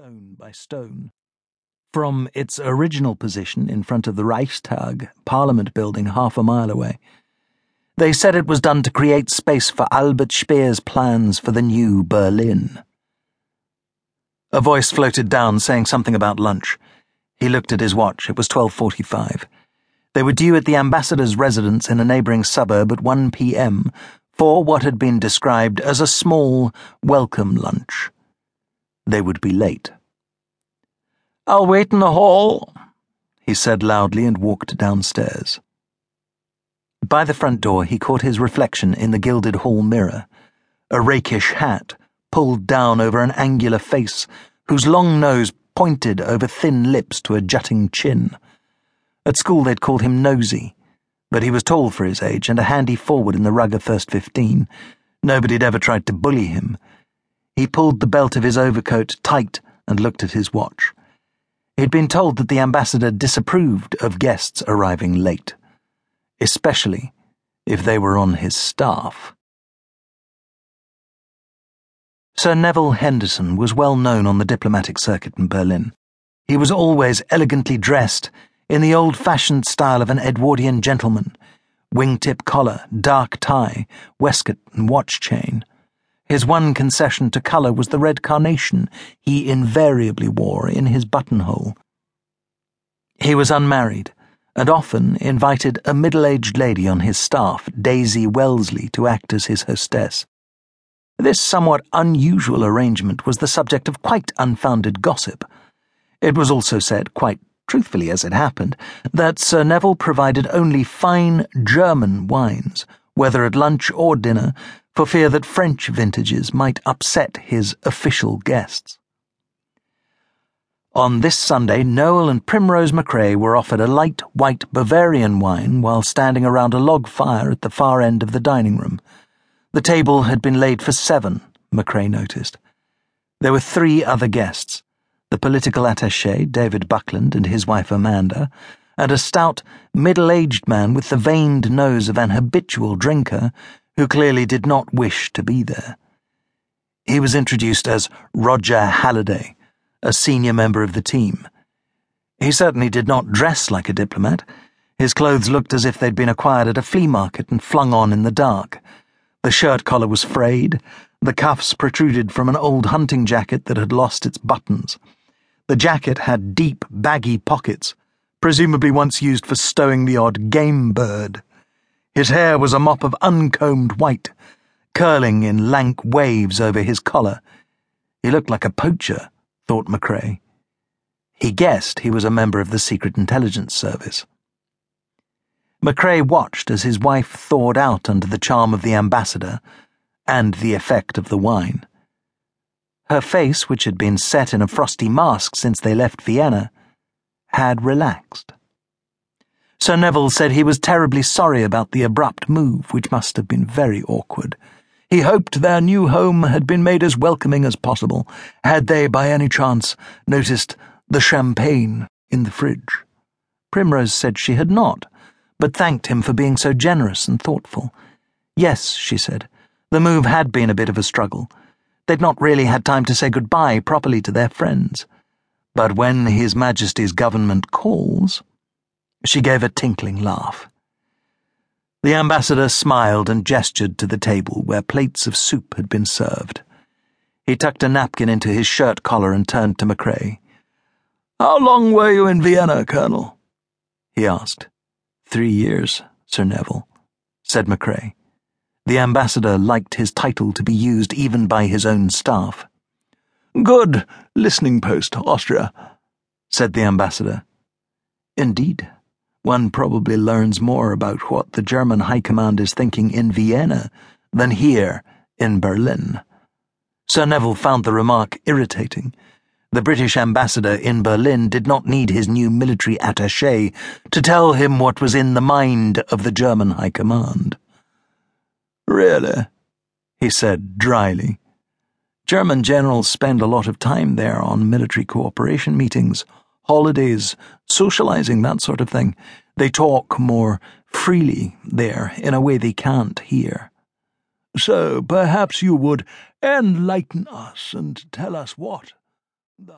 stone by stone. From its original position in front of the Reichstag, Parliament building half a mile away, they said it was done to create space for Albert Speer's plans for the new Berlin. A voice floated down saying something about lunch. He looked at his watch. It was 12:45. They were due at the ambassador's residence in a neighboring suburb at 1 p.m. for what had been described as a small welcome lunch. They would be late. I'll wait in the hall, he said loudly and walked downstairs. By the front door, he caught his reflection in the gilded hall mirror, a rakish hat pulled down over an angular face whose long nose pointed over thin lips to a jutting chin. At school, they'd called him Nosy, but he was tall for his age and a handy forward in the rugger first 15. Nobody'd ever tried to bully him. He pulled the belt of his overcoat tight and looked at his watch. He'd been told that the ambassador disapproved of guests arriving late, especially if they were on his staff. Sir Neville Henderson was well known on the diplomatic circuit in Berlin. He was always elegantly dressed in the old fashioned style of an Edwardian gentleman wingtip collar, dark tie, waistcoat, and watch chain. His one concession to colour was the red carnation he invariably wore in his buttonhole. He was unmarried, and often invited a middle aged lady on his staff, Daisy Wellesley, to act as his hostess. This somewhat unusual arrangement was the subject of quite unfounded gossip. It was also said, quite truthfully as it happened, that Sir Neville provided only fine German wines, whether at lunch or dinner, for fear that French vintages might upset his official guests. On this Sunday, Noel and Primrose Macrae were offered a light white Bavarian wine while standing around a log fire at the far end of the dining room. The table had been laid for seven, Macrae noticed. There were three other guests the political attache, David Buckland, and his wife Amanda, and a stout, middle aged man with the veined nose of an habitual drinker who clearly did not wish to be there. He was introduced as Roger Halliday, a senior member of the team. He certainly did not dress like a diplomat. His clothes looked as if they'd been acquired at a flea market and flung on in the dark. The shirt collar was frayed, the cuffs protruded from an old hunting jacket that had lost its buttons. The jacket had deep, baggy pockets, presumably once used for stowing the odd game bird. His hair was a mop of uncombed white, curling in lank waves over his collar. He looked like a poacher, thought Macrae. He guessed he was a member of the Secret Intelligence Service. Macrae watched as his wife thawed out under the charm of the ambassador and the effect of the wine. Her face, which had been set in a frosty mask since they left Vienna, had relaxed. Sir Neville said he was terribly sorry about the abrupt move, which must have been very awkward. He hoped their new home had been made as welcoming as possible, had they, by any chance, noticed the champagne in the fridge. Primrose said she had not, but thanked him for being so generous and thoughtful. Yes, she said, the move had been a bit of a struggle. They'd not really had time to say goodbye properly to their friends. But when His Majesty's government calls, she gave a tinkling laugh. The ambassador smiled and gestured to the table where plates of soup had been served. He tucked a napkin into his shirt collar and turned to Macrae. How long were you in Vienna, Colonel? he asked. Three years, Sir Neville, said Macrae. The ambassador liked his title to be used even by his own staff. Good listening post, Austria, said the ambassador. Indeed. One probably learns more about what the German High Command is thinking in Vienna than here in Berlin. Sir Neville found the remark irritating. The British ambassador in Berlin did not need his new military attaché to tell him what was in the mind of the German High Command. Really? he said dryly. German generals spend a lot of time there on military cooperation meetings holidays, socializing, that sort of thing. They talk more freely there in a way they can't here. So perhaps you would enlighten us and tell us what.